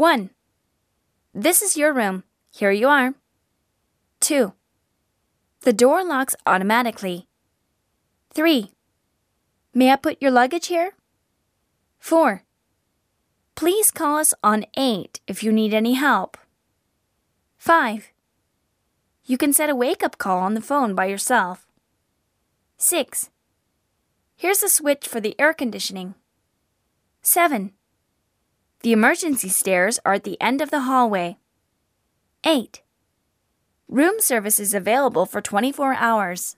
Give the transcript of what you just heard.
1. This is your room. Here you are. 2. The door locks automatically. 3. May I put your luggage here? 4. Please call us on 8 if you need any help. 5. You can set a wake up call on the phone by yourself. 6. Here's a switch for the air conditioning. 7. The emergency stairs are at the end of the hallway. 8. Room service is available for 24 hours.